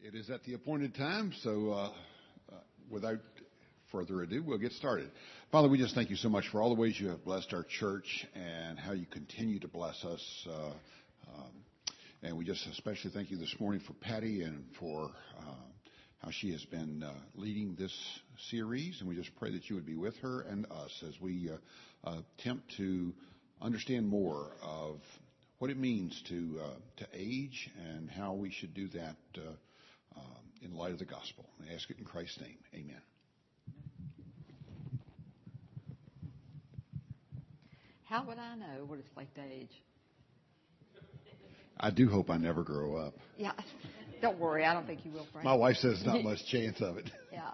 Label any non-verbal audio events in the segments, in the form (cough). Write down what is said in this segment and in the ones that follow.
It is at the appointed time, so uh, uh, without further ado, we'll get started. Father, we just thank you so much for all the ways you have blessed our church and how you continue to bless us. Uh, um, and we just especially thank you this morning for Patty and for uh, how she has been uh, leading this series. And we just pray that you would be with her and us as we uh, attempt to understand more of what it means to to age and how we should do that um, in light of the gospel. I ask it in Christ's name. Amen. How would I know what it's like to age? I do hope I never grow up. Yeah. Don't worry. I don't think you will, Frank. My wife says not much (laughs) chance of it. yeah.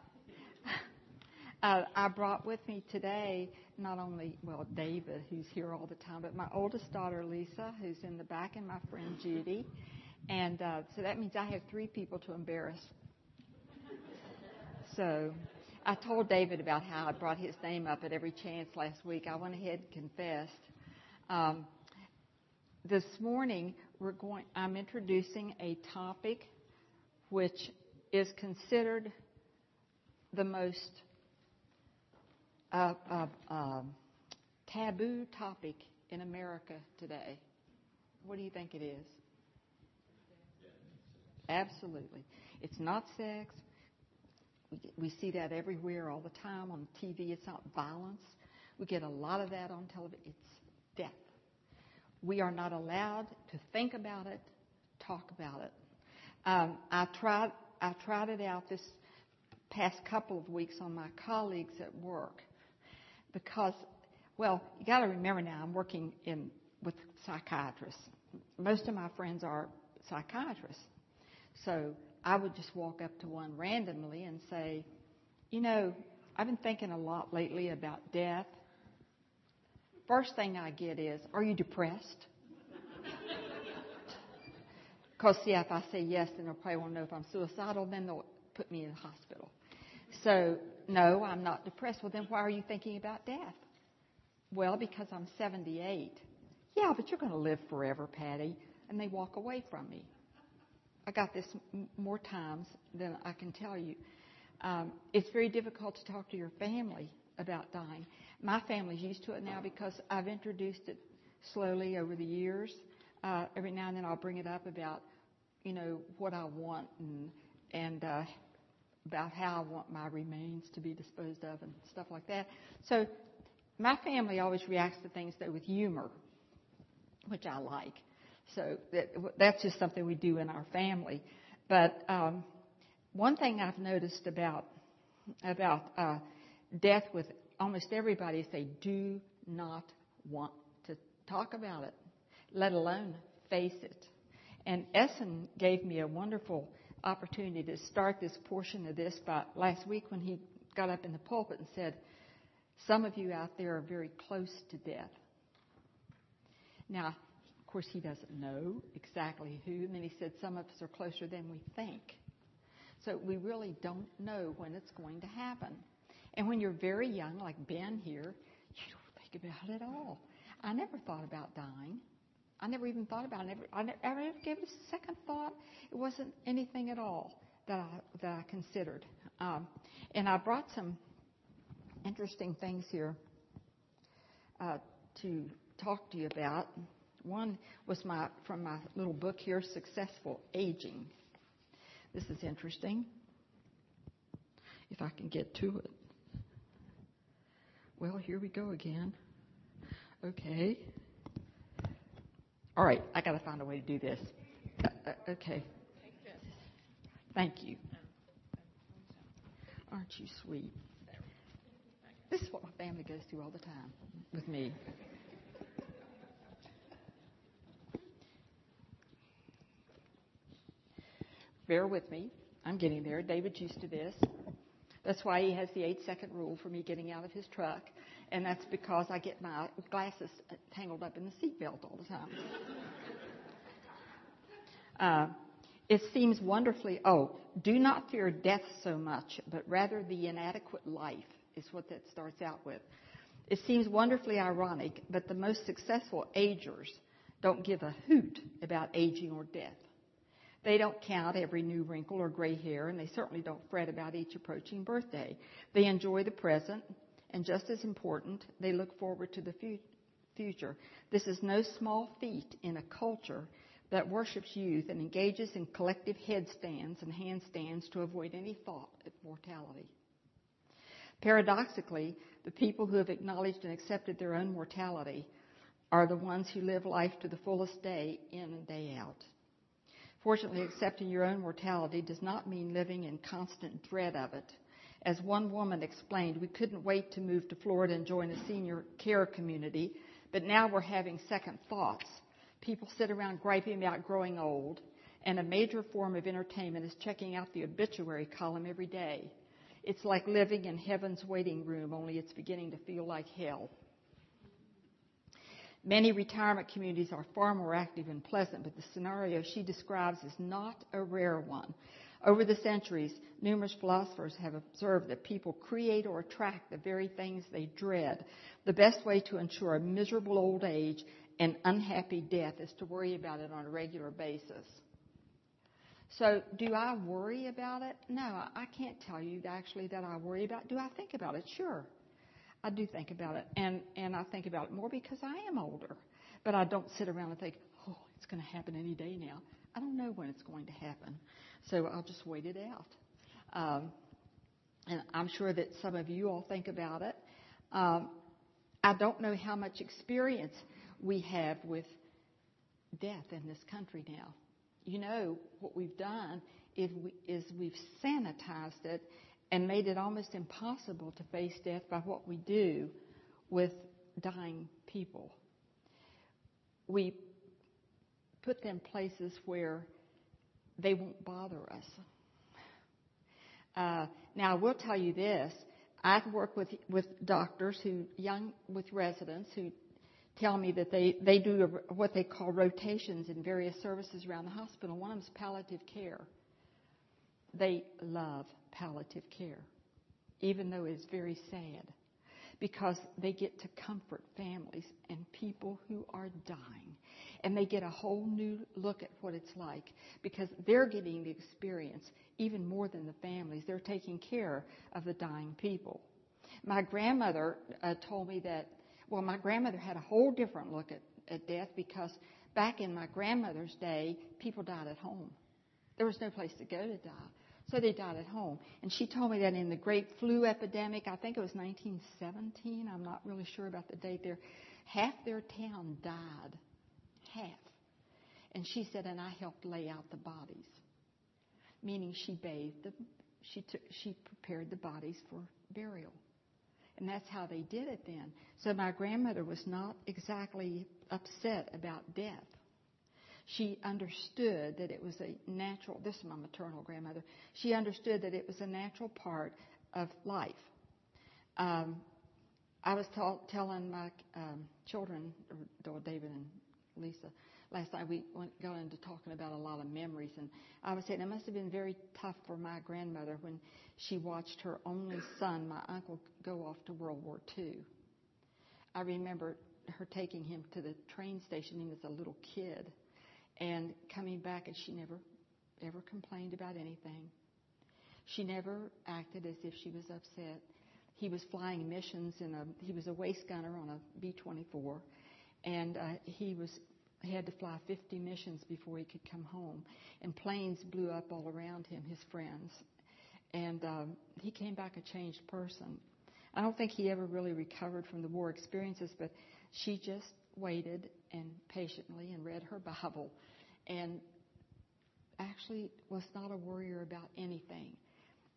Uh, I brought with me today not only, well, David, who's here all the time, but my oldest daughter, Lisa, who's in the back, and my friend Judy. And uh, so that means I have three people to embarrass. So I told David about how I brought his name up at every chance last week. I went ahead and confessed. Um, this morning, we're going, I'm introducing a topic which is considered the most uh, uh, um, taboo topic in America today. What do you think it is? Absolutely. It's not sex. We, see that everywhere all the time on TV. It's not violence. We get a lot of that on television. It's death. We are not allowed to think about it, talk about it. Um, I tried. I tried it out this past couple of weeks on my colleagues at work because, well, you got to remember now I'm working in with psychiatrists. Most of my friends are psychiatrists. So I would just walk up to one randomly and say, You know, I've been thinking a lot lately about death. First thing I get is, Are you depressed? (laughs) Because, see, if I say yes, then they'll probably want to know if I'm suicidal, then they'll put me in the hospital. So, no, I'm not depressed. Well, then why are you thinking about death? Well, because I'm 78. Yeah, but you're going to live forever, Patty. And they walk away from me. I got this more times than I can tell you. Um, it's very difficult to talk to your family about dying. My family's used to it now because I've introduced it slowly over the years. Uh, every now and then I'll bring it up about, you know, what I want and and uh, about how I want my remains to be disposed of and stuff like that. So my family always reacts to things though with humor, which I like. So that, that's just something we do in our family. But um, one thing I've noticed about about uh, death with almost everybody is they do not want to talk about it, let alone face it. And Essen gave me a wonderful opportunity to start this portion of this by last week when he got up in the pulpit and said, Some of you out there are very close to death. Now, course, he doesn't know exactly who. And then he said, Some of us are closer than we think. So we really don't know when it's going to happen. And when you're very young, like Ben here, you don't think about it at all. I never thought about dying. I never even thought about it. I never, I never, I never gave it a second thought. It wasn't anything at all that I, that I considered. Um, and I brought some interesting things here uh, to talk to you about. One was my, from my little book here, Successful Aging. This is interesting. If I can get to it. Well, here we go again. Okay. All right, I got to find a way to do this. Uh, uh, okay. Thank you. Aren't you sweet? This is what my family goes through all the time with me. Bear with me. I'm getting there. David's used to this. That's why he has the eight second rule for me getting out of his truck. And that's because I get my glasses tangled up in the seatbelt all the time. (laughs) Uh, it seems wonderfully, oh, do not fear death so much, but rather the inadequate life is what that starts out with. It seems wonderfully ironic, but the most successful agers don't give a hoot about aging or death. They don't count every new wrinkle or gray hair, and they certainly don't fret about each approaching birthday. They enjoy the present, and just as important, they look forward to the future. This is no small feat in a culture that worships youth and engages in collective headstands and handstands to avoid any thought of mortality. Paradoxically, the people who have acknowledged and accepted their own mortality are the ones who live life to the fullest day in and day out. Fortunately, accepting your own mortality does not mean living in constant dread of it. As one woman explained, we couldn't wait to move to Florida and join a senior care community, but now we're having second thoughts. People sit around griping about growing old, and a major form of entertainment is checking out the obituary column every day. It's like living in heaven's waiting room, only it's beginning to feel like hell. Many retirement communities are far more active and pleasant, but the scenario she describes is not a rare one. Over the centuries, numerous philosophers have observed that people create or attract the very things they dread. The best way to ensure a miserable old age and unhappy death is to worry about it on a regular basis. So, do I worry about it? No, I can't tell you actually that I worry about it. Do I think about it? Sure. I do think about it, and and I think about it more because I am older. But I don't sit around and think, oh, it's going to happen any day now. I don't know when it's going to happen, so I'll just wait it out. Um, and I'm sure that some of you all think about it. Um, I don't know how much experience we have with death in this country now. You know what we've done is, we, is we've sanitized it and made it almost impossible to face death by what we do with dying people. We put them places where they won't bother us. Uh, now, I will tell you this. I've worked with with doctors who young with residents who tell me that they they do a, what they call rotations in various services around the hospital. One of them is palliative care. They love palliative care, even though it's very sad, because they get to comfort families and people who are dying. And they get a whole new look at what it's like because they're getting the experience even more than the families. They're taking care of the dying people. My grandmother uh, told me that, well, my grandmother had a whole different look at, at death because back in my grandmother's day, people died at home. There was no place to go to die. So they died at home. And she told me that in the great flu epidemic, I think it was 1917, I'm not really sure about the date there, half their town died. Half. And she said, and I helped lay out the bodies. Meaning she bathed them, she, took, she prepared the bodies for burial. And that's how they did it then. So my grandmother was not exactly upset about death she understood that it was a natural, this is my maternal grandmother, she understood that it was a natural part of life. Um, I was telling my um, children, David and Lisa, last night we went, got into talking about a lot of memories, and I was saying it must have been very tough for my grandmother when she watched her only son, my uncle, go off to World War II. I remember her taking him to the train station. He was a little kid and coming back, and she never ever complained about anything. She never acted as if she was upset. He was flying missions in a he was a waist gunner on a B-24, and uh, he was he had to fly 50 missions before he could come home. And planes blew up all around him, his friends, and um, he came back a changed person. I don't think he ever really recovered from the war experiences, but she just waited and patiently and read her Bible and actually was not a worrier about anything.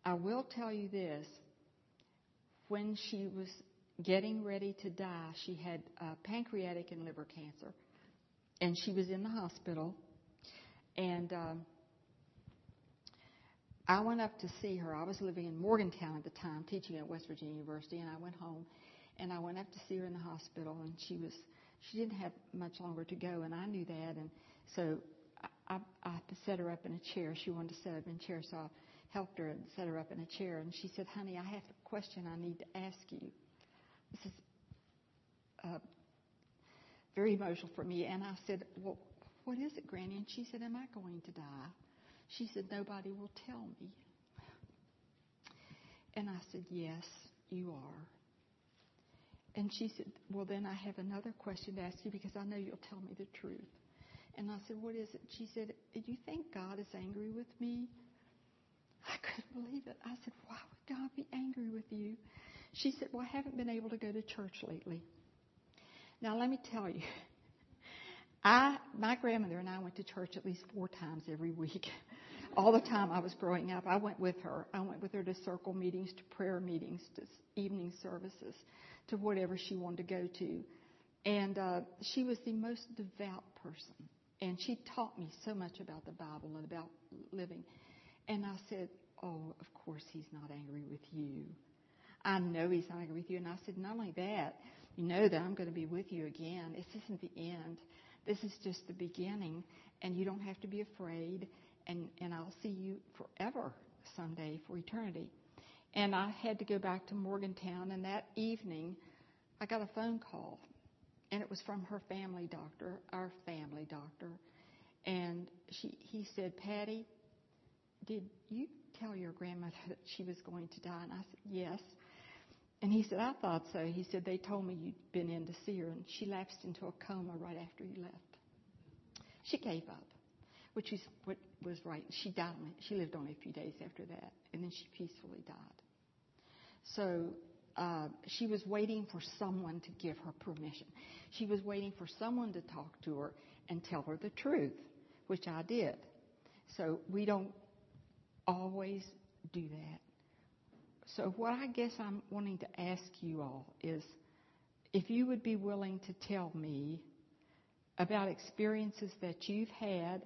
I will tell you this when she was getting ready to die, she had uh, pancreatic and liver cancer, and she was in the hospital. And um, I went up to see her. I was living in Morgantown at the time, teaching at West Virginia University, and I went home and I went up to see her in the hospital, and she was she didn't have much longer to go, and I knew that, and so I, I, set her up in a chair. She wanted to sit up in a chair, so I helped her and set her up in a chair. And she said, "Honey, I have a question I need to ask you." This is uh, very emotional for me. And I said, "Well, what is it, Granny?" And she said, "Am I going to die?" She said, Nobody will tell me. And I said, Yes, you are. And she said, Well, then I have another question to ask you because I know you'll tell me the truth. And I said, What is it? She said, Do you think God is angry with me? I couldn't believe it. I said, Why would God be angry with you? She said, Well, I haven't been able to go to church lately. Now, let me tell you, (laughs) I, my grandmother and I went to church at least four times every week. (laughs) All the time I was growing up, I went with her. I went with her to circle meetings, to prayer meetings, to evening services, to whatever she wanted to go to. And uh, she was the most devout person. And she taught me so much about the Bible and about living. And I said, Oh, of course he's not angry with you. I know he's not angry with you. And I said, Not only that, you know that I'm going to be with you again. This isn't the end. This is just the beginning. And you don't have to be afraid and, and I'll see you forever someday for eternity. And I had to go back to Morgantown, and that evening I got a phone call, and it was from her family doctor, our family doctor, and she he said, Patty, did you tell your grandmother (laughs) that she was going to die? And I said, yes. And he said, I thought so. He said, they told me you'd been in to see her, and she lapsed into a coma right after you left. She gave up which is what was right. She died. She lived only a few days after that, and then she peacefully died. So uh, she was waiting for someone to give her permission. She was waiting for someone to talk to her and tell her the truth, which I did. So we don't always do that. So what I guess I'm wanting to ask you all is if you would be willing to tell me about experiences that you've had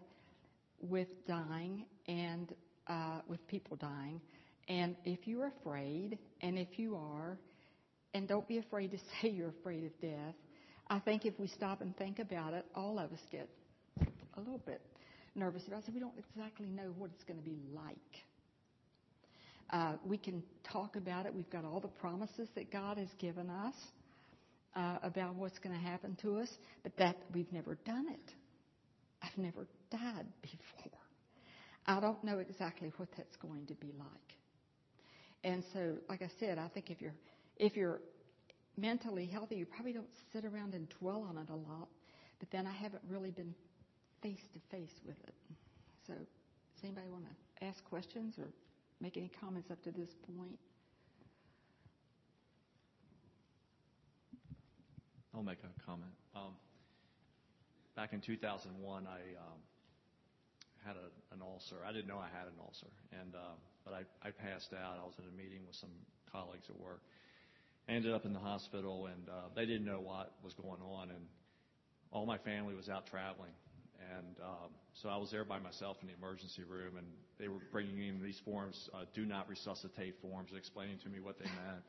with dying and uh, with people dying. And if you're afraid, and if you are, and don't be afraid to (laughs) say you're afraid of death, I think if we stop and think about it, all of us get a little bit nervous about it. We don't exactly know what it's going to be like. Uh, we can talk about it. We've got all the promises that God has given us uh, about what's going to happen to us, but that we've never done it. I've never died (laughs) before. I don't know exactly what that's going to be like. And so, like I said, I think if you're if you're mentally healthy, you probably don't sit around and dwell on it a lot. But then I haven't really been face to face with it. So, does anybody want to ask questions or make any comments up to this point? I'll make a comment. Um, back in 2001, I um, had a, an ulcer. I didn't know I had an ulcer, and uh, but I, I passed out. I was at a meeting with some colleagues at work. I ended up in the hospital, and uh, they didn't know what was going on, and all my family was out traveling, and um, so I was there by myself in the emergency room, and they were bringing in these forms, uh, do not resuscitate forms, explaining to me what they meant.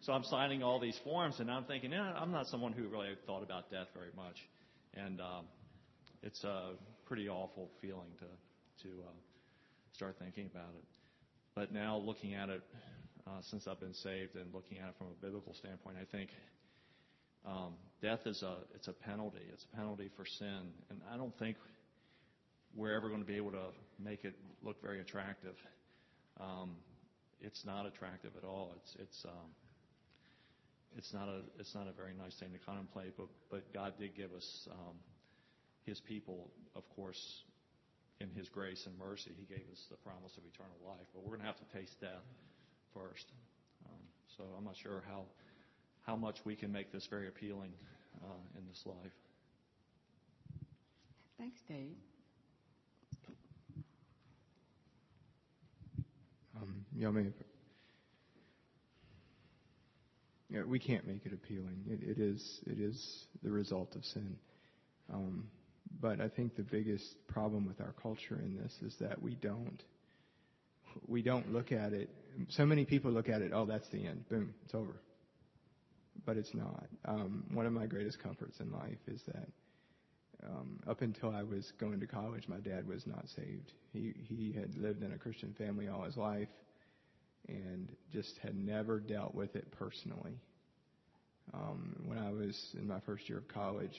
So I'm signing all these forms, and I'm thinking, yeah, I'm not someone who really thought about death very much, and um, it's a pretty awful feeling to to uh, start thinking about it. But now looking at it, uh, since I've been saved and looking at it from a biblical standpoint, I think um, death is a it's a penalty. It's a penalty for sin, and I don't think we're ever going to be able to make it look very attractive. Um, it's not attractive at all. It's it's um, it's not a it's not a very nice thing to contemplate. But but God did give us um, his people, of course, in his grace and mercy, he gave us the promise of eternal life. But we're going to have to taste death first. Um, so I'm not sure how how much we can make this very appealing uh, in this life. Thanks, Dave. Um, yeah, I mean, yeah, we can't make it appealing. It, it is it is the result of sin. Um, but I think the biggest problem with our culture in this is that we don't we don't look at it. So many people look at it. Oh, that's the end. Boom, it's over. But it's not. Um, one of my greatest comforts in life is that um, up until I was going to college, my dad was not saved. He he had lived in a Christian family all his life, and just had never dealt with it personally. Um, when I was in my first year of college,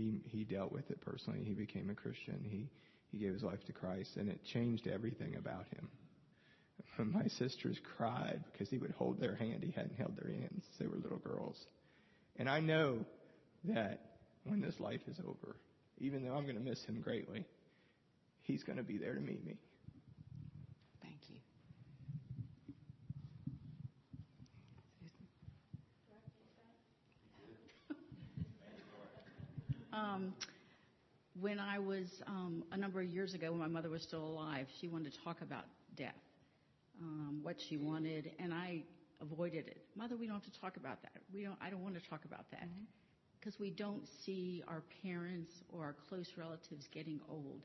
he he dealt with it personally. He became a Christian. He he gave his life to Christ, and it changed everything about him. (laughs) My sisters cried because he would hold their hand. He hadn't held their hands. They were little girls. And I know that when this life is over, even though I'm going to miss him greatly, he's going to be there to meet me. Thank you. Um, when I was um, a number of years ago, when my mother was still alive, she wanted to talk about death, um, what she wanted, and I avoided it. Mother, we don't have to talk about that. We don't. I don't want to talk about that because we don't see our parents or our close relatives getting old,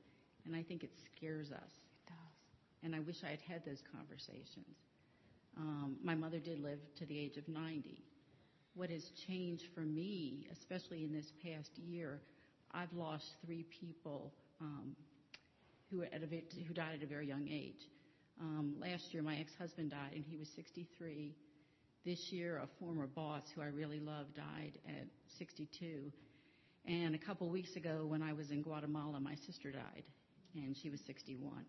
and I think it scares us. It does. And I wish I had had those conversations. Um, my mother did live to the age of 90. What has changed for me, especially in this past year, I've lost three people um, who, a, who died at a very young age. Um, last year, my ex-husband died, and he was 63. This year, a former boss who I really loved died at 62. And a couple weeks ago, when I was in Guatemala, my sister died, and she was 61.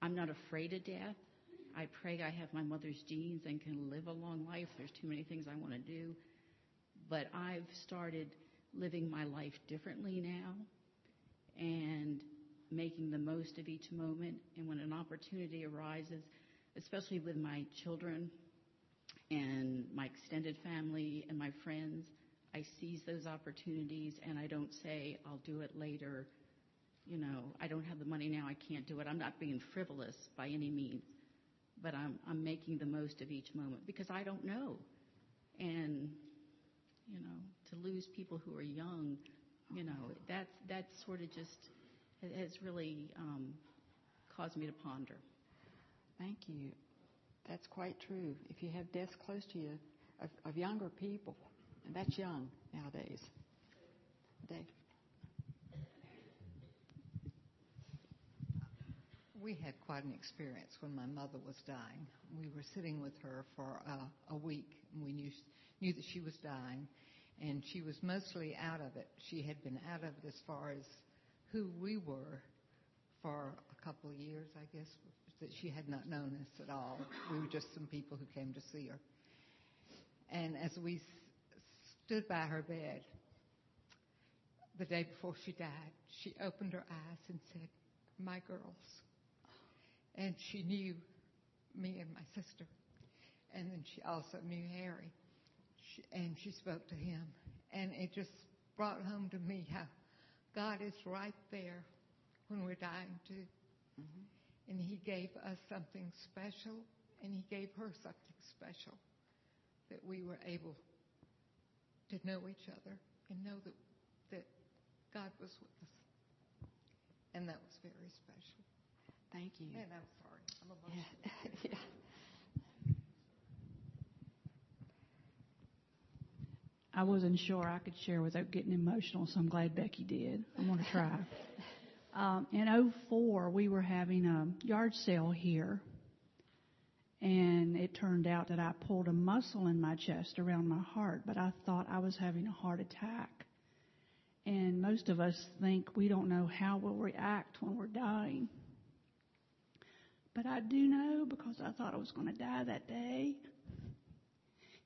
I'm not afraid of death. I pray I have my mother's genes and can live a long life. There's too many things I want to do. But I've started living my life differently now and making the most of each moment. And when an opportunity arises, especially with my children and my extended family and my friends, I seize those opportunities and I don't say, I'll do it later. You know, I don't have the money now, I can't do it. I'm not being frivolous by any means but I'm, I'm making the most of each moment because I don't know. And, you know, to lose people who are young, you know, that's, that's sort of just has really um, caused me to ponder. Thank you. That's quite true. If you have deaths close to you of, of younger people, and that's young nowadays. Dave. We had quite an experience when my mother was dying. We were sitting with her for uh, a week, and we knew knew that she was dying, and she was mostly out of it. She had been out of it as far as who we were for a couple of years, I guess, that she had not known us at all. We were just some people who came to see her. And as we s- stood by her bed the day before she died, she opened her eyes and said, "My girls." And she knew me and my sister. And then she also knew Harry. She, and she spoke to him. And it just brought home to me how God is right there when we're dying too. Mm-hmm. And He gave us something special, and He gave her something special that we were able to know each other and know that, that God was with us. And that was very special. Thank you. And I'm sorry. I'm emotional. Yeah. (laughs) yeah. I wasn't sure I could share without getting emotional, so I'm glad Becky did. I'm going to try. (laughs) um, in 04, we were having a yard sale here, and it turned out that I pulled a muscle in my chest around my heart, but I thought I was having a heart attack. And most of us think we don't know how we'll react when we're dying. But I do know because I thought I was going to die that day.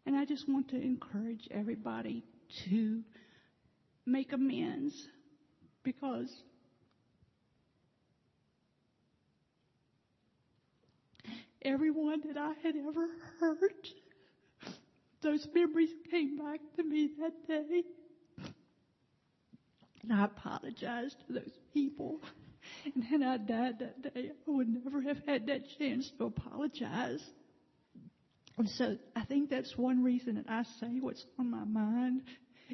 And I just want to encourage everybody to make amends because everyone that I had ever hurt, those memories came back to me that day. And I apologize to those people. And had I died that day, I would never have had that chance to apologize. And so I think that's one reason that I say what's on my mind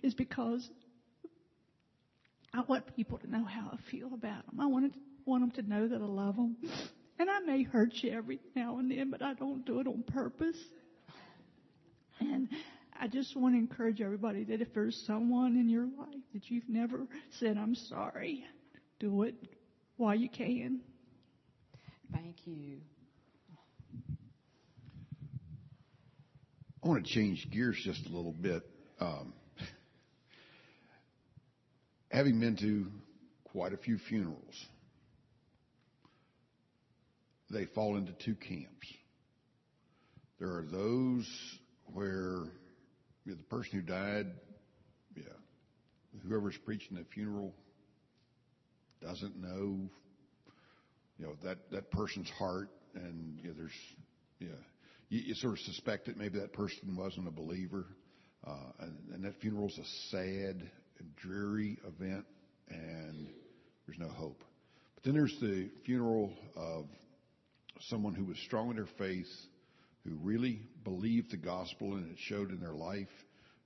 is because I want people to know how I feel about them. I want, want them to know that I love them. And I may hurt you every now and then, but I don't do it on purpose. And I just want to encourage everybody that if there's someone in your life that you've never said, I'm sorry, do it while you can. Thank you. I want to change gears just a little bit. Um, having been to quite a few funerals they fall into two camps. There are those where you know, the person who died, yeah, whoever's preaching the funeral doesn't know, you know, that, that person's heart and you know, there's, yeah, you, you sort of suspect that maybe that person wasn't a believer. Uh, and, and that funeral's a sad and dreary event and there's no hope. But then there's the funeral of someone who was strong in their faith, who really believed the gospel and it showed in their life.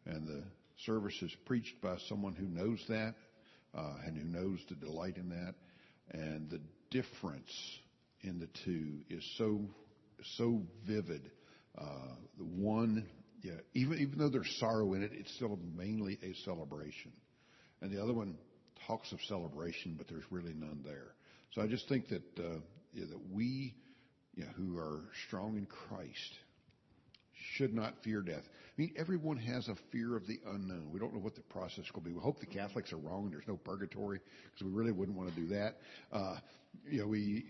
And the service is preached by someone who knows that uh, and who knows the delight in that. And the difference in the two is so so vivid. Uh, the one, yeah, even even though there's sorrow in it, it's still mainly a celebration, and the other one talks of celebration, but there's really none there. So I just think that uh, yeah, that we, yeah, who are strong in Christ, should not fear death. I mean, everyone has a fear of the unknown. We don't know what the process will be. We hope the Catholics are wrong and there's no purgatory because we really wouldn't want to do that. Uh, you know, we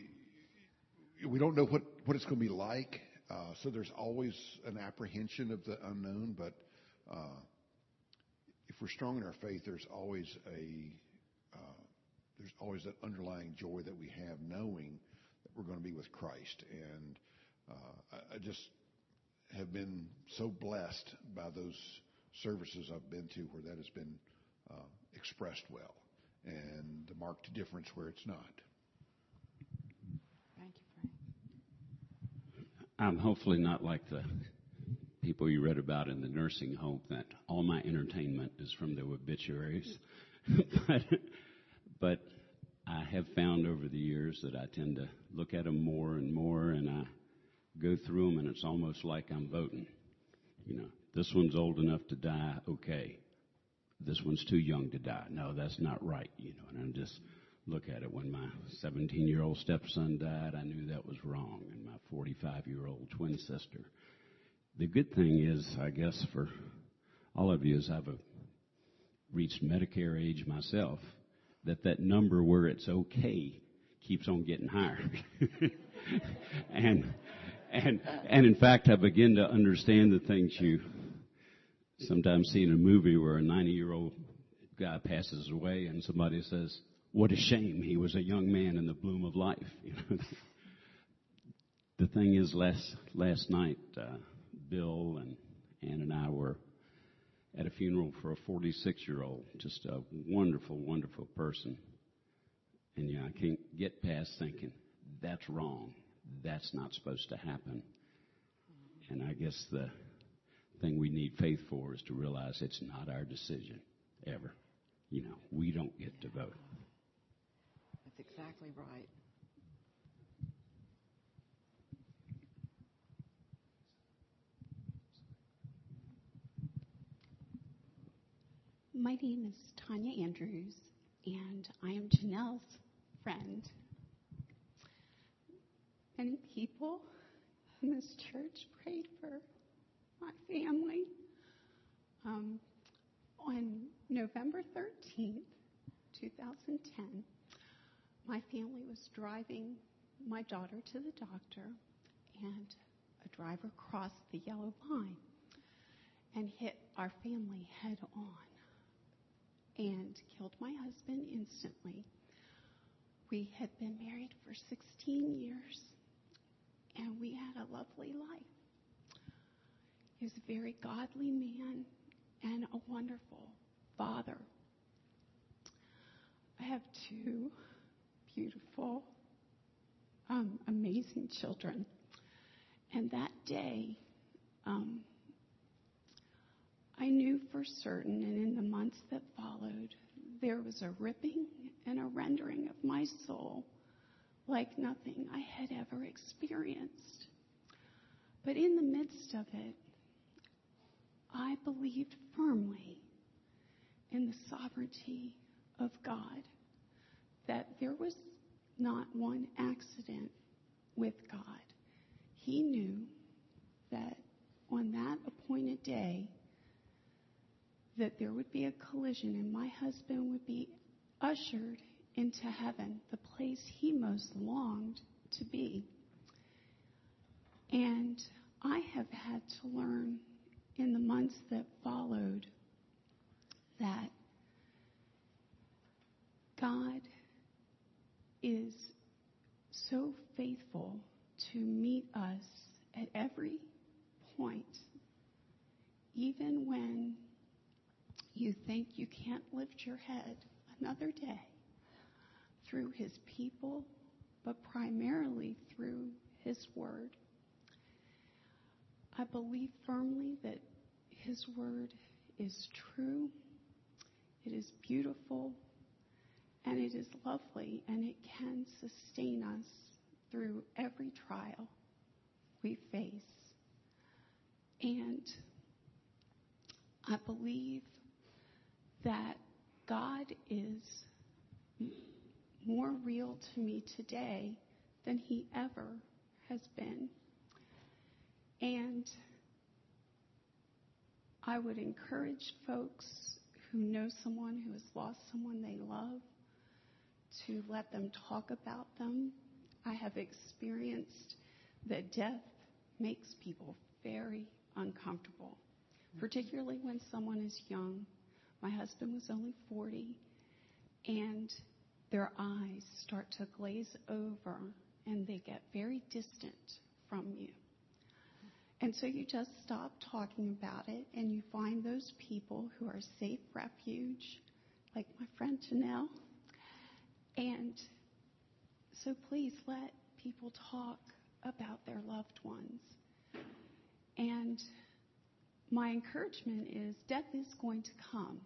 we don't know what what it's going to be like. Uh, so there's always an apprehension of the unknown, but uh, if we're strong in our faith, there's always a uh, there's always that underlying joy that we have knowing that we're going to be with Christ. And uh, I, I just have been so blessed by those services I've been to where that has been uh, expressed well, and the marked difference where it's not. Thank you, Frank. I'm hopefully not like the people you read about in the nursing home that all my entertainment is from the obituaries. (laughs) but, but I have found over the years that I tend to look at them more and more, and I go through them, and it's almost like I'm voting. You know, this one's old enough to die, okay. This one's too young to die. No, that's not right. You know, and I just look at it. When my 17 year old stepson died, I knew that was wrong, and my 45 year old twin sister. The good thing is, I guess, for all of you, is I've uh, reached Medicare age myself, that that number where it's okay keeps on getting higher. (laughs) and and and in fact, I begin to understand the things you sometimes see in a movie where a 90 year old guy passes away and somebody says, "What a shame! He was a young man in the bloom of life." (laughs) You know? the thing is, last last night, uh, Bill and Ann and I were at a funeral for a 46 year old, just a wonderful, wonderful person. And yeah, I can't get past thinking that's wrong that's not supposed to happen. And I guess the thing we need faith for is to realize it's not our decision, ever. You know, we don't get to vote. That's exactly right. My name is Tanya Andrews, and I am Janelle's friend many people in this church prayed for my family. Um, on November 13th, 2010, my family was driving my daughter to the doctor, and a driver crossed the yellow line and hit our family head on and killed my husband instantly. We had been married for 16 years and we had a lovely life. He was a very godly man and a wonderful father. I have two beautiful, um, amazing children. And that day, um, I knew for certain, and in the months that followed, there was a ripping and a rendering of my soul like nothing I had ever experienced. But in the midst of it, I believed firmly in the sovereignty of God, that there was not one accident with God. He knew that on that appointed day, that there would be a collision and my husband would be ushered into heaven, the place he most longed to be. And I have had to learn in the months that followed that God is so faithful to meet us at every point, even when you think you can't lift your head another day through His people, but primarily through His Word. I believe firmly that His Word is true, it is beautiful, and it is lovely, and it can sustain us through every trial we face. And I believe that God is more real to me today than he ever has been. And I would encourage folks who know someone who has lost someone they love to let them talk about them. I have experienced that death makes people very uncomfortable, particularly when someone is young. My husband was only 40, and their eyes start to glaze over and they get very distant from you. And so you just stop talking about it and you find those people who are safe refuge, like my friend Janelle. And so please let people talk about their loved ones. And my encouragement is death is going to come.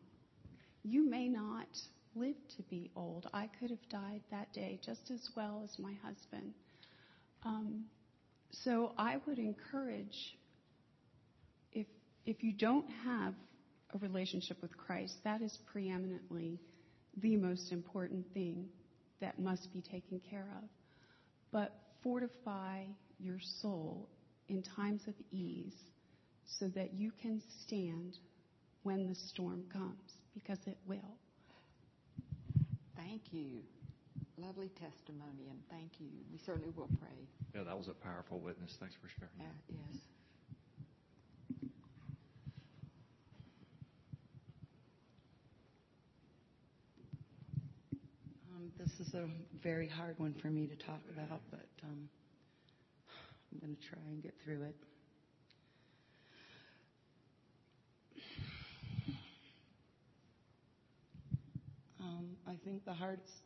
You may not live to be old. I could have died that day just as well as my husband. Um, so I would encourage if if you don't have a relationship with Christ, that is preeminently the most important thing that must be taken care of. But fortify your soul in times of ease so that you can stand when the storm comes, because it will. Thank you. Lovely testimony, and thank you. We certainly will pray. Yeah, that was a powerful witness. Thanks for sharing. Uh, yes. Um, this is a very hard one for me to talk about, but um, I'm going to try and get through it. Um, I think the hardest.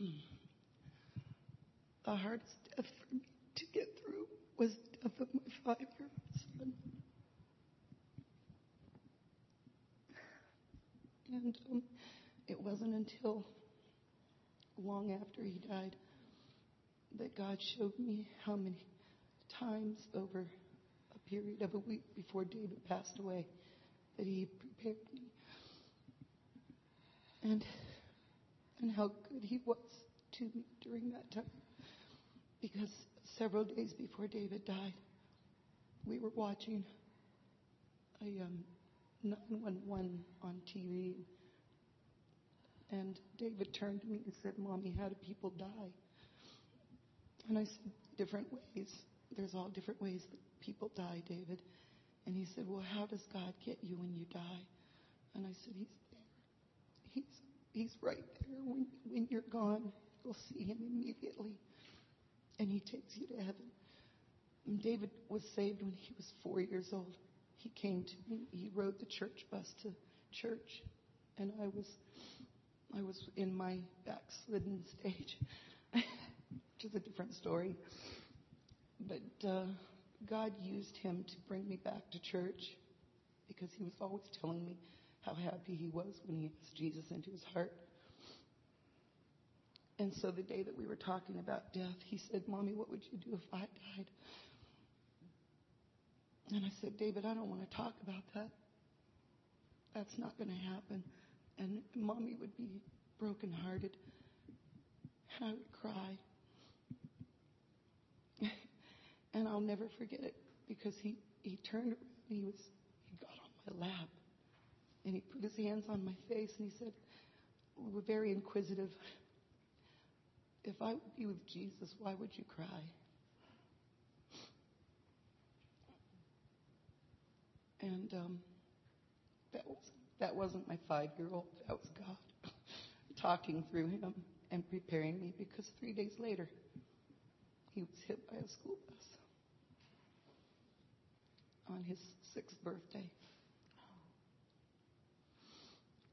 (clears throat) The hardest death for me to get through was the death of my five-year-old son. And um, it wasn't until long after he died that God showed me how many times over a period of a week before David passed away that he prepared me. And and how good he was to me during that time. Because several days before David died, we were watching a um, 911 on TV. And David turned to me and said, Mommy, how do people die? And I said, different ways. There's all different ways that people die, David. And he said, Well, how does God get you when you die? And I said, He's there. He's He's right there. When when you're gone, you'll see him immediately. And he takes you to heaven. And David was saved when he was four years old. He came to me. He rode the church bus to church, and I was I was in my backslidden (laughs) stage, which is a different story. But uh, God used him to bring me back to church because he was always telling me how happy he was when he asked Jesus into his heart. And so the day that we were talking about death, he said, Mommy, what would you do if I died? And I said, David, I don't want to talk about that. That's not going to happen. And Mommy would be brokenhearted. And I would cry. and I'll never forget it because he, he turned around. He was he got on my lap And he put his hands on my face and he said, We're very inquisitive. If I would be with Jesus, why would you cry? And um, that was that wasn't my five-year-old. That was God (laughs) talking through him and preparing me. Because three days later, he was hit by a school bus on his sixth birthday.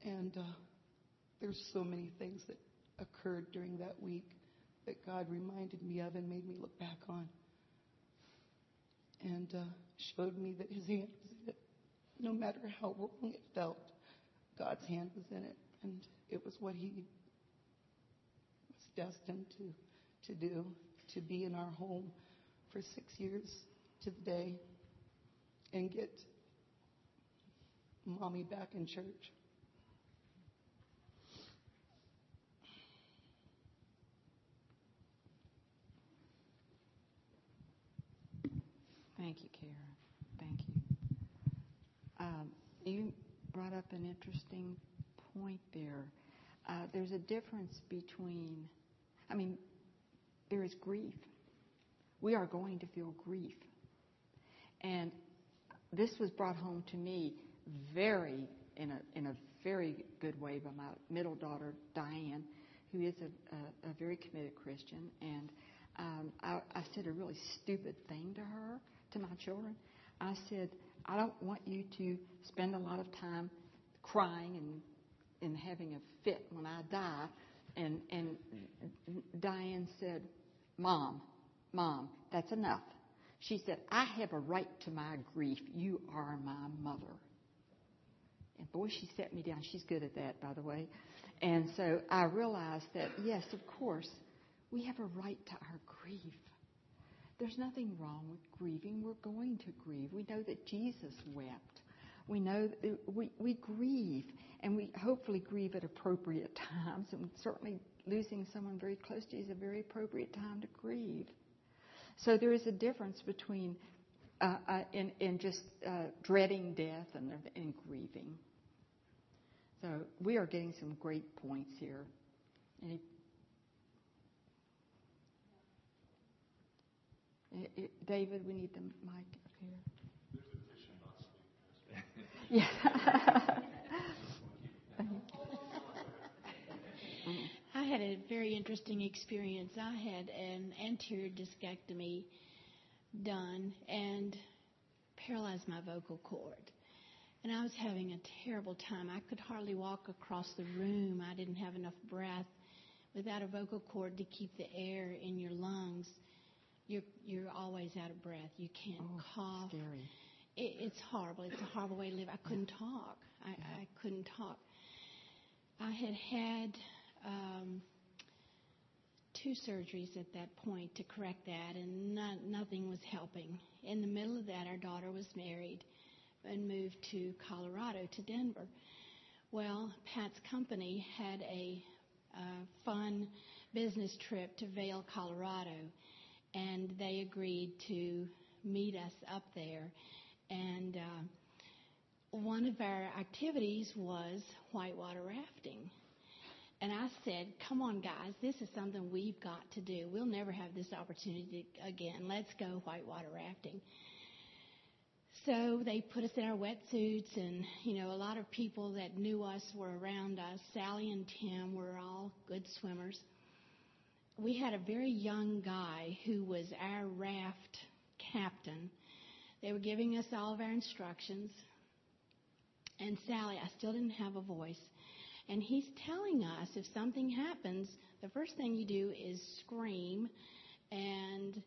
And uh, there's so many things that occurred during that week that God reminded me of and made me look back on. And uh, showed me that his hand was in it. No matter how wrong it felt, God's hand was in it. And it was what he was destined to, to do, to be in our home for six years to the day and get mommy back in church. Thank you, Kara. Thank you. Um, you brought up an interesting point there. Uh, there's a difference between, I mean, there is grief. We are going to feel grief. And this was brought home to me very, in a, in a very good way by my middle daughter, Diane, who is a, a, a very committed Christian. And um, I, I said a really stupid thing to her to my children. I said, I don't want you to spend a lot of time crying and and having a fit when I die. And and Diane said, Mom, Mom, that's enough. She said, I have a right to my grief. You are my mother. And boy, she set me down. She's good at that, by the way. And so I realized that, yes, of course, we have a right to our grief. There's nothing wrong with grieving. We're going to grieve. We know that Jesus wept. We know that uh, we, we grieve, and we hopefully grieve at appropriate (laughs) times. And certainly, losing someone very close to you is a very appropriate time to grieve. So there is a difference between uh, uh, in, in just uh, dreading death and, and grieving. So we are getting some great points here. Any David, we need the mic up here. (laughs) Yeah. I had a very interesting experience. I had an anterior discectomy done and paralyzed my vocal cord. And I was having a terrible time. I could hardly walk across the room. I didn't have enough breath. Without a vocal cord to keep the air in your lungs, you're you're always out of breath. You can't oh, cough. Scary. It, it's horrible. It's a horrible way to live. I couldn't talk. I, I couldn't talk. I had had um, two surgeries at that point to correct that, and not, nothing was helping. In the middle of that, our daughter was married and moved to Colorado, to Denver. Well, Pat's company had a uh, fun business trip to Vail, Colorado, and they agreed to meet us up there. And uh, one of our activities was whitewater rafting. And I said, come on, guys, this is something we've got to do. We'll never have this opportunity again. Let's go whitewater rafting. So they put us in our wetsuits, and, you know, a lot of people that knew us were around us. Sally and Tim were all good swimmers. We had a very young guy who was our raft captain. They were giving us all of our instructions. And Sally, I still didn't have a voice. And he's telling us if something happens, the first thing you do is scream and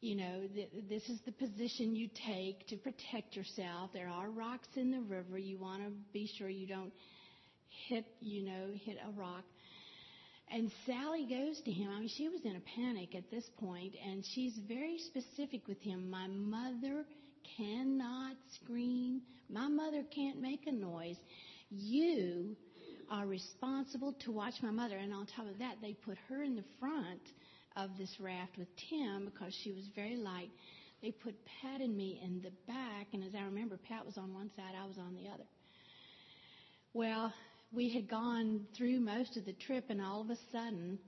you know, th- this is the position you take to protect yourself. There are rocks in the river. You want to be sure you don't hit, you know, hit a rock. And Sally goes to him. I mean, she was in a panic at this point, and she's very specific with him. My mother cannot scream. My mother can't make a noise. You are responsible to watch my mother. And on top of that, they put her in the front of this raft with Tim because she was very light. They put Pat and me in the back, and as I remember, Pat was on one side, I was on the other. Well, we had gone through most of the trip, and all of a sudden,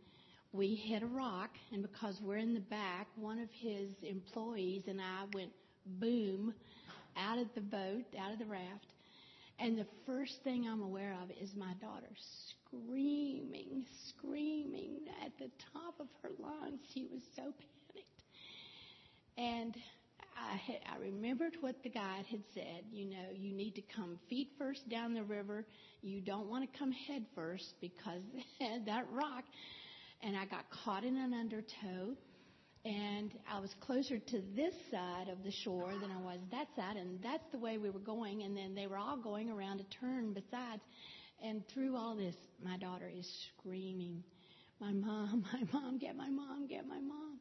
we hit a rock. And because we're in the back, one of his employees and I went boom out of the boat, out of the raft. And the first thing I'm aware of is my daughter screaming, screaming at the top of her lungs. She was so panicked. And I, had, I remembered what the guide had said. You know, you need to come feet first down the river. You don't want to come head first because (laughs) that rock. And I got caught in an undertow. And I was closer to this side of the shore than I was that side. And that's the way we were going. And then they were all going around a turn besides. And through all this, my daughter is screaming, My mom, (laughs) my mom, get my mom, get my mom.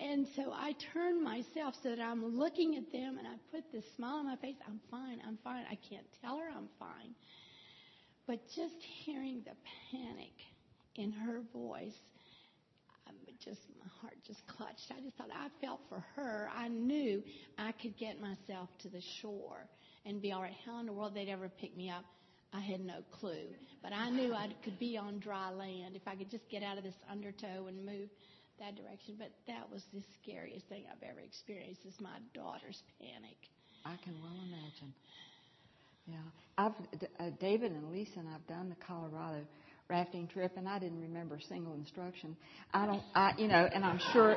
And so I turn myself so that I'm looking at them and I put this smile on my face. I'm fine, I'm fine. I can't tell her I'm fine. But just hearing the panic in her voice, just heart just clutched. I just thought I felt for her. I knew I could get myself to the shore and be all right. How in the world they'd ever pick me up? I had no clue. But I knew I could be on dry land if I could just get out of this undertow and move that direction. But that was the scariest thing I've ever experienced is my daughter's panic. I can well imagine. Yeah, I've uh, David and Lisa and I've done the Colorado rafting trip, and I didn't remember a single instruction. I don't, I you know, and I'm sure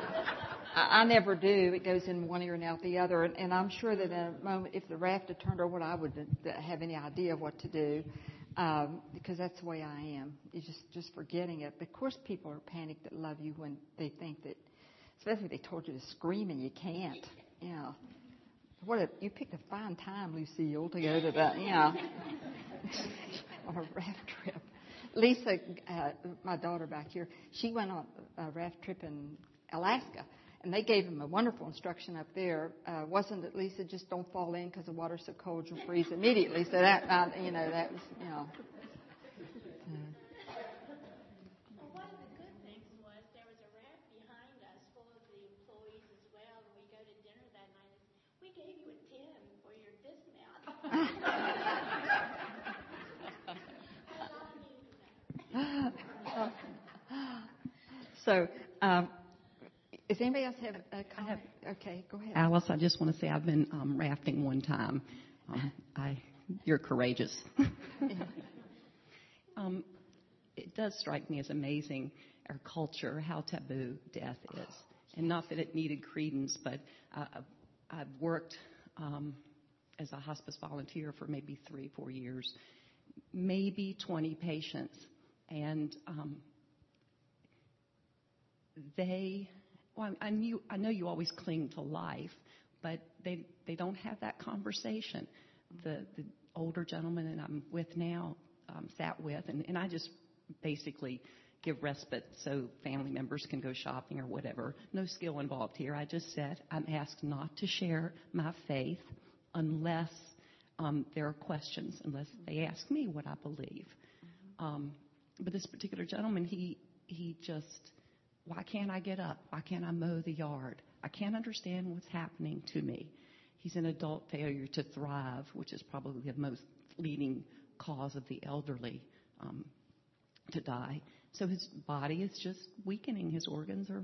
I, I never do. It goes in one ear and out the other, and, and I'm sure that in a moment, if the raft had turned over, I wouldn't have any idea of what to do. Um, because that's the way I am. You just just forgetting it. Of course, people are panicked that love you when they think that, especially if they told you to scream and you can't. Yeah. What a you picked a fine time, Lucille, to go to that. Yeah. (laughs) on a raft trip. Lisa, uh, my daughter back here, she went on a raft trip in Alaska, and they gave them a wonderful instruction up there. Uh, wasn't it, Lisa? Just don't fall in because the water's so cold you'll freeze immediately. So that, uh, you know, that was, you know. So, um, does anybody else have a comment? Have, okay, go ahead. Alice, I just want to say I've been um, rafting one time. Um, I, you're courageous. (laughs) um, it does strike me as amazing our culture, how taboo death is, and not that it needed credence, but uh, I've worked um, as a hospice volunteer for maybe three, four years, maybe 20 patients, and um, they, well, I knew, I know you always cling to life, but they, they don't have that conversation. The, the older gentleman that I'm with now, um, sat with, and, and I just basically give respite so family members can go shopping or whatever. No skill involved here. I just said I'm asked not to share my faith unless um, there are questions, unless they ask me what I believe. Um, but this particular gentleman, he he just why can't I get up? Why can't I mow the yard? I can't understand what's happening to me. He's an adult failure to thrive, which is probably the most leading cause of the elderly um, to die. So his body is just weakening. His organs are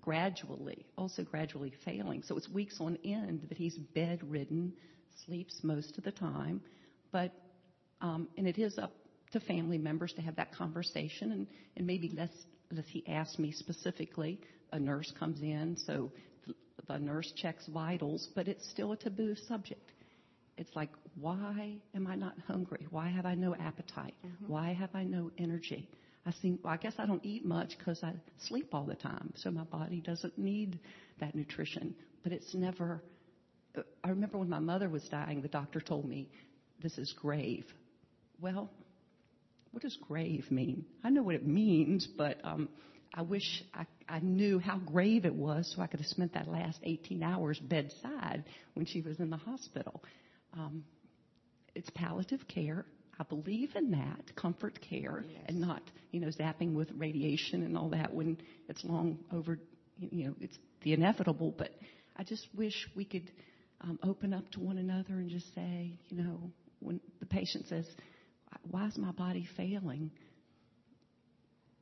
gradually, also gradually failing. So it's weeks on end that he's bedridden, sleeps most of the time. But um, and it is up to family members to have that conversation and, and maybe less as he asked me specifically. A nurse comes in, so the nurse checks vitals, but it's still a taboo subject. It's like, why am I not hungry? Why have I no appetite? Mm-hmm. Why have I no energy? I think, well, I guess I don't eat much because I sleep all the time, so my body doesn't need that nutrition. But it's never. I remember when my mother was dying, the doctor told me, "This is grave." Well, what does grave mean? I know what it means, but um, I wish I, I knew how grave it was so I could have spent that last 18 hours bedside when she was in the hospital. Um, it's palliative care. I believe in that, comfort care, yes. and not, you know, zapping with radiation and all that when it's long over, you know, it's the inevitable. But I just wish we could um, open up to one another and just say, you know, when the patient says, why is my body failing?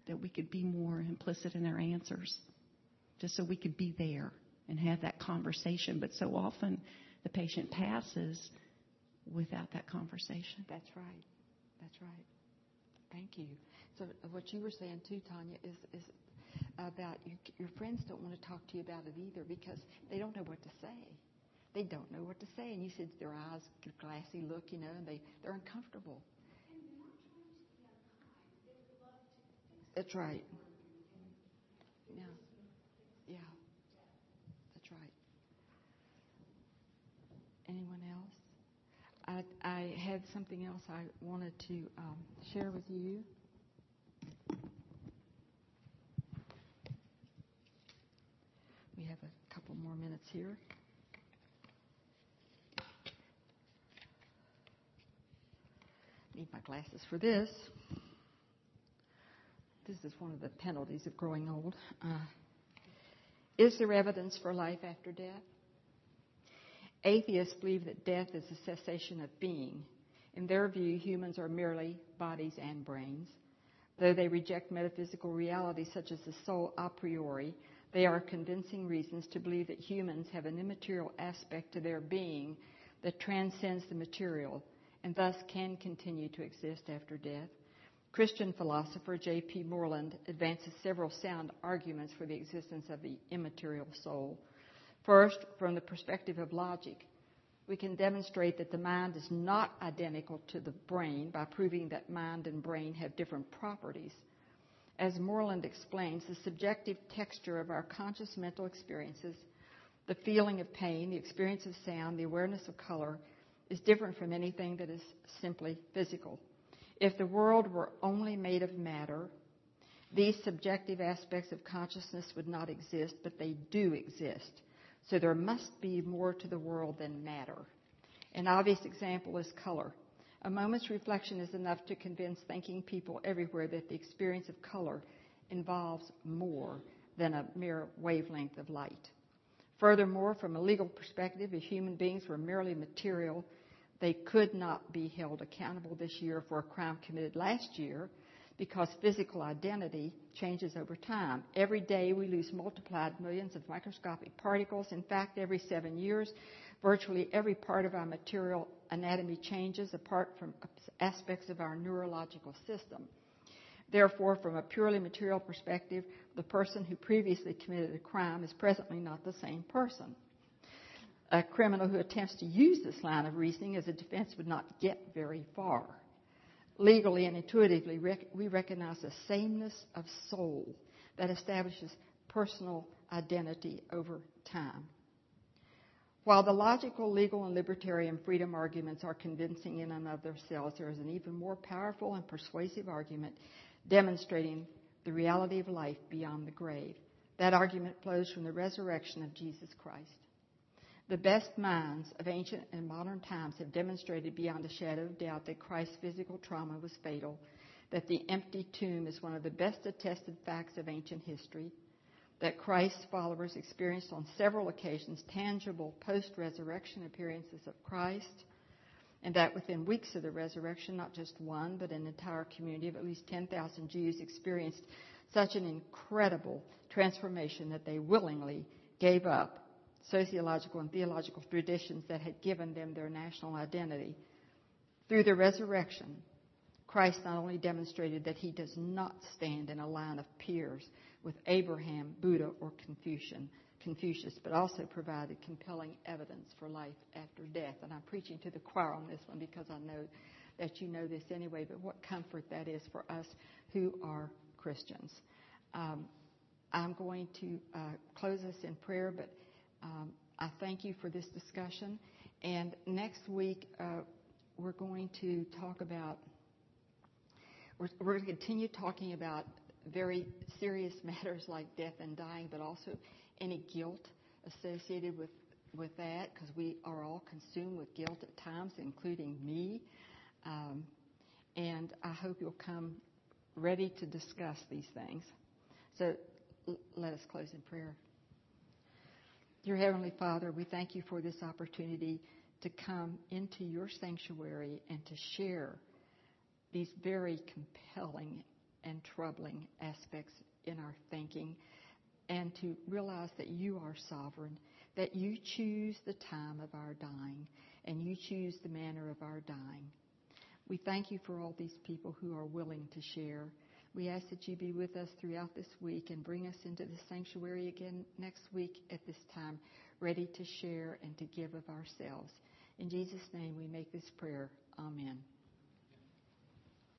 That we could be more implicit in our answers, just so we could be there and have that conversation. But so often the patient passes without that conversation. That's right. That's right. Thank you. So what you were saying too, Tanya, is is about your, your friends don't want to talk to you about it either because they don't know what to say. They don't know what to say, and you said their eyes get a glassy look, you know, and they they're uncomfortable. That's right. Yeah. Yeah. That's right. Anyone else? I, I had something else I wanted to um, share with you. We have a couple more minutes here. Need my glasses for this. This is one of the penalties of growing old. Uh, is there evidence for life after death? Atheists believe that death is a cessation of being. In their view, humans are merely bodies and brains. Though they reject metaphysical realities such as the soul a priori, they are convincing reasons to believe that humans have an immaterial aspect to their being that transcends the material and thus can continue to exist after death. Christian philosopher J.P. Moreland advances several sound arguments for the existence of the immaterial soul. First, from the perspective of logic, we can demonstrate that the mind is not identical to the brain by proving that mind and brain have different properties. As Moreland explains, the subjective texture of our conscious mental experiences, the feeling of pain, the experience of sound, the awareness of color, is different from anything that is simply physical. If the world were only made of matter, these subjective aspects of consciousness would not exist, but they do exist. So there must be more to the world than matter. An obvious example is color. A moment's reflection is enough to convince thinking people everywhere that the experience of color involves more than a mere wavelength of light. Furthermore, from a legal perspective, if human beings were merely material, they could not be held accountable this year for a crime committed last year because physical identity changes over time. Every day we lose multiplied millions of microscopic particles. In fact, every seven years, virtually every part of our material anatomy changes apart from aspects of our neurological system. Therefore, from a purely material perspective, the person who previously committed a crime is presently not the same person a criminal who attempts to use this line of reasoning as a defense would not get very far. Legally and intuitively, we recognize a sameness of soul that establishes personal identity over time. While the logical, legal, and libertarian freedom arguments are convincing in and of themselves, there is an even more powerful and persuasive argument demonstrating the reality of life beyond the grave. That argument flows from the resurrection of Jesus Christ. The best minds of ancient and modern times have demonstrated beyond a shadow of doubt that Christ's physical trauma was fatal, that the empty tomb is one of the best attested facts of ancient history, that Christ's followers experienced on several occasions tangible post resurrection appearances of Christ, and that within weeks of the resurrection, not just one, but an entire community of at least 10,000 Jews experienced such an incredible transformation that they willingly gave up sociological and theological traditions that had given them their national identity. Through the resurrection, Christ not only demonstrated that he does not stand in a line of peers with Abraham, Buddha, or Confucian, Confucius, but also provided compelling evidence for life after death. And I'm preaching to the choir on this one because I know that you know this anyway, but what comfort that is for us who are Christians. Um, I'm going to uh, close us in prayer, but um, I thank you for this discussion. And next week, uh, we're going to talk about, we're, we're going to continue talking about very serious (laughs) matters like death and dying, but also any guilt associated with, with that, because we are all consumed with guilt at times, including me. Um, and I hope you'll come ready to discuss these things. So l- let us close in prayer. Dear Heavenly Father, we thank you for this opportunity to come into your sanctuary and to share these very compelling and troubling aspects in our thinking and to realize that you are sovereign, that you choose the time of our dying and you choose the manner of our dying. We thank you for all these people who are willing to share. We ask that you be with us throughout this week and bring us into the sanctuary again next week at this time, ready to share and to give of ourselves. In Jesus' name we make this prayer. Amen.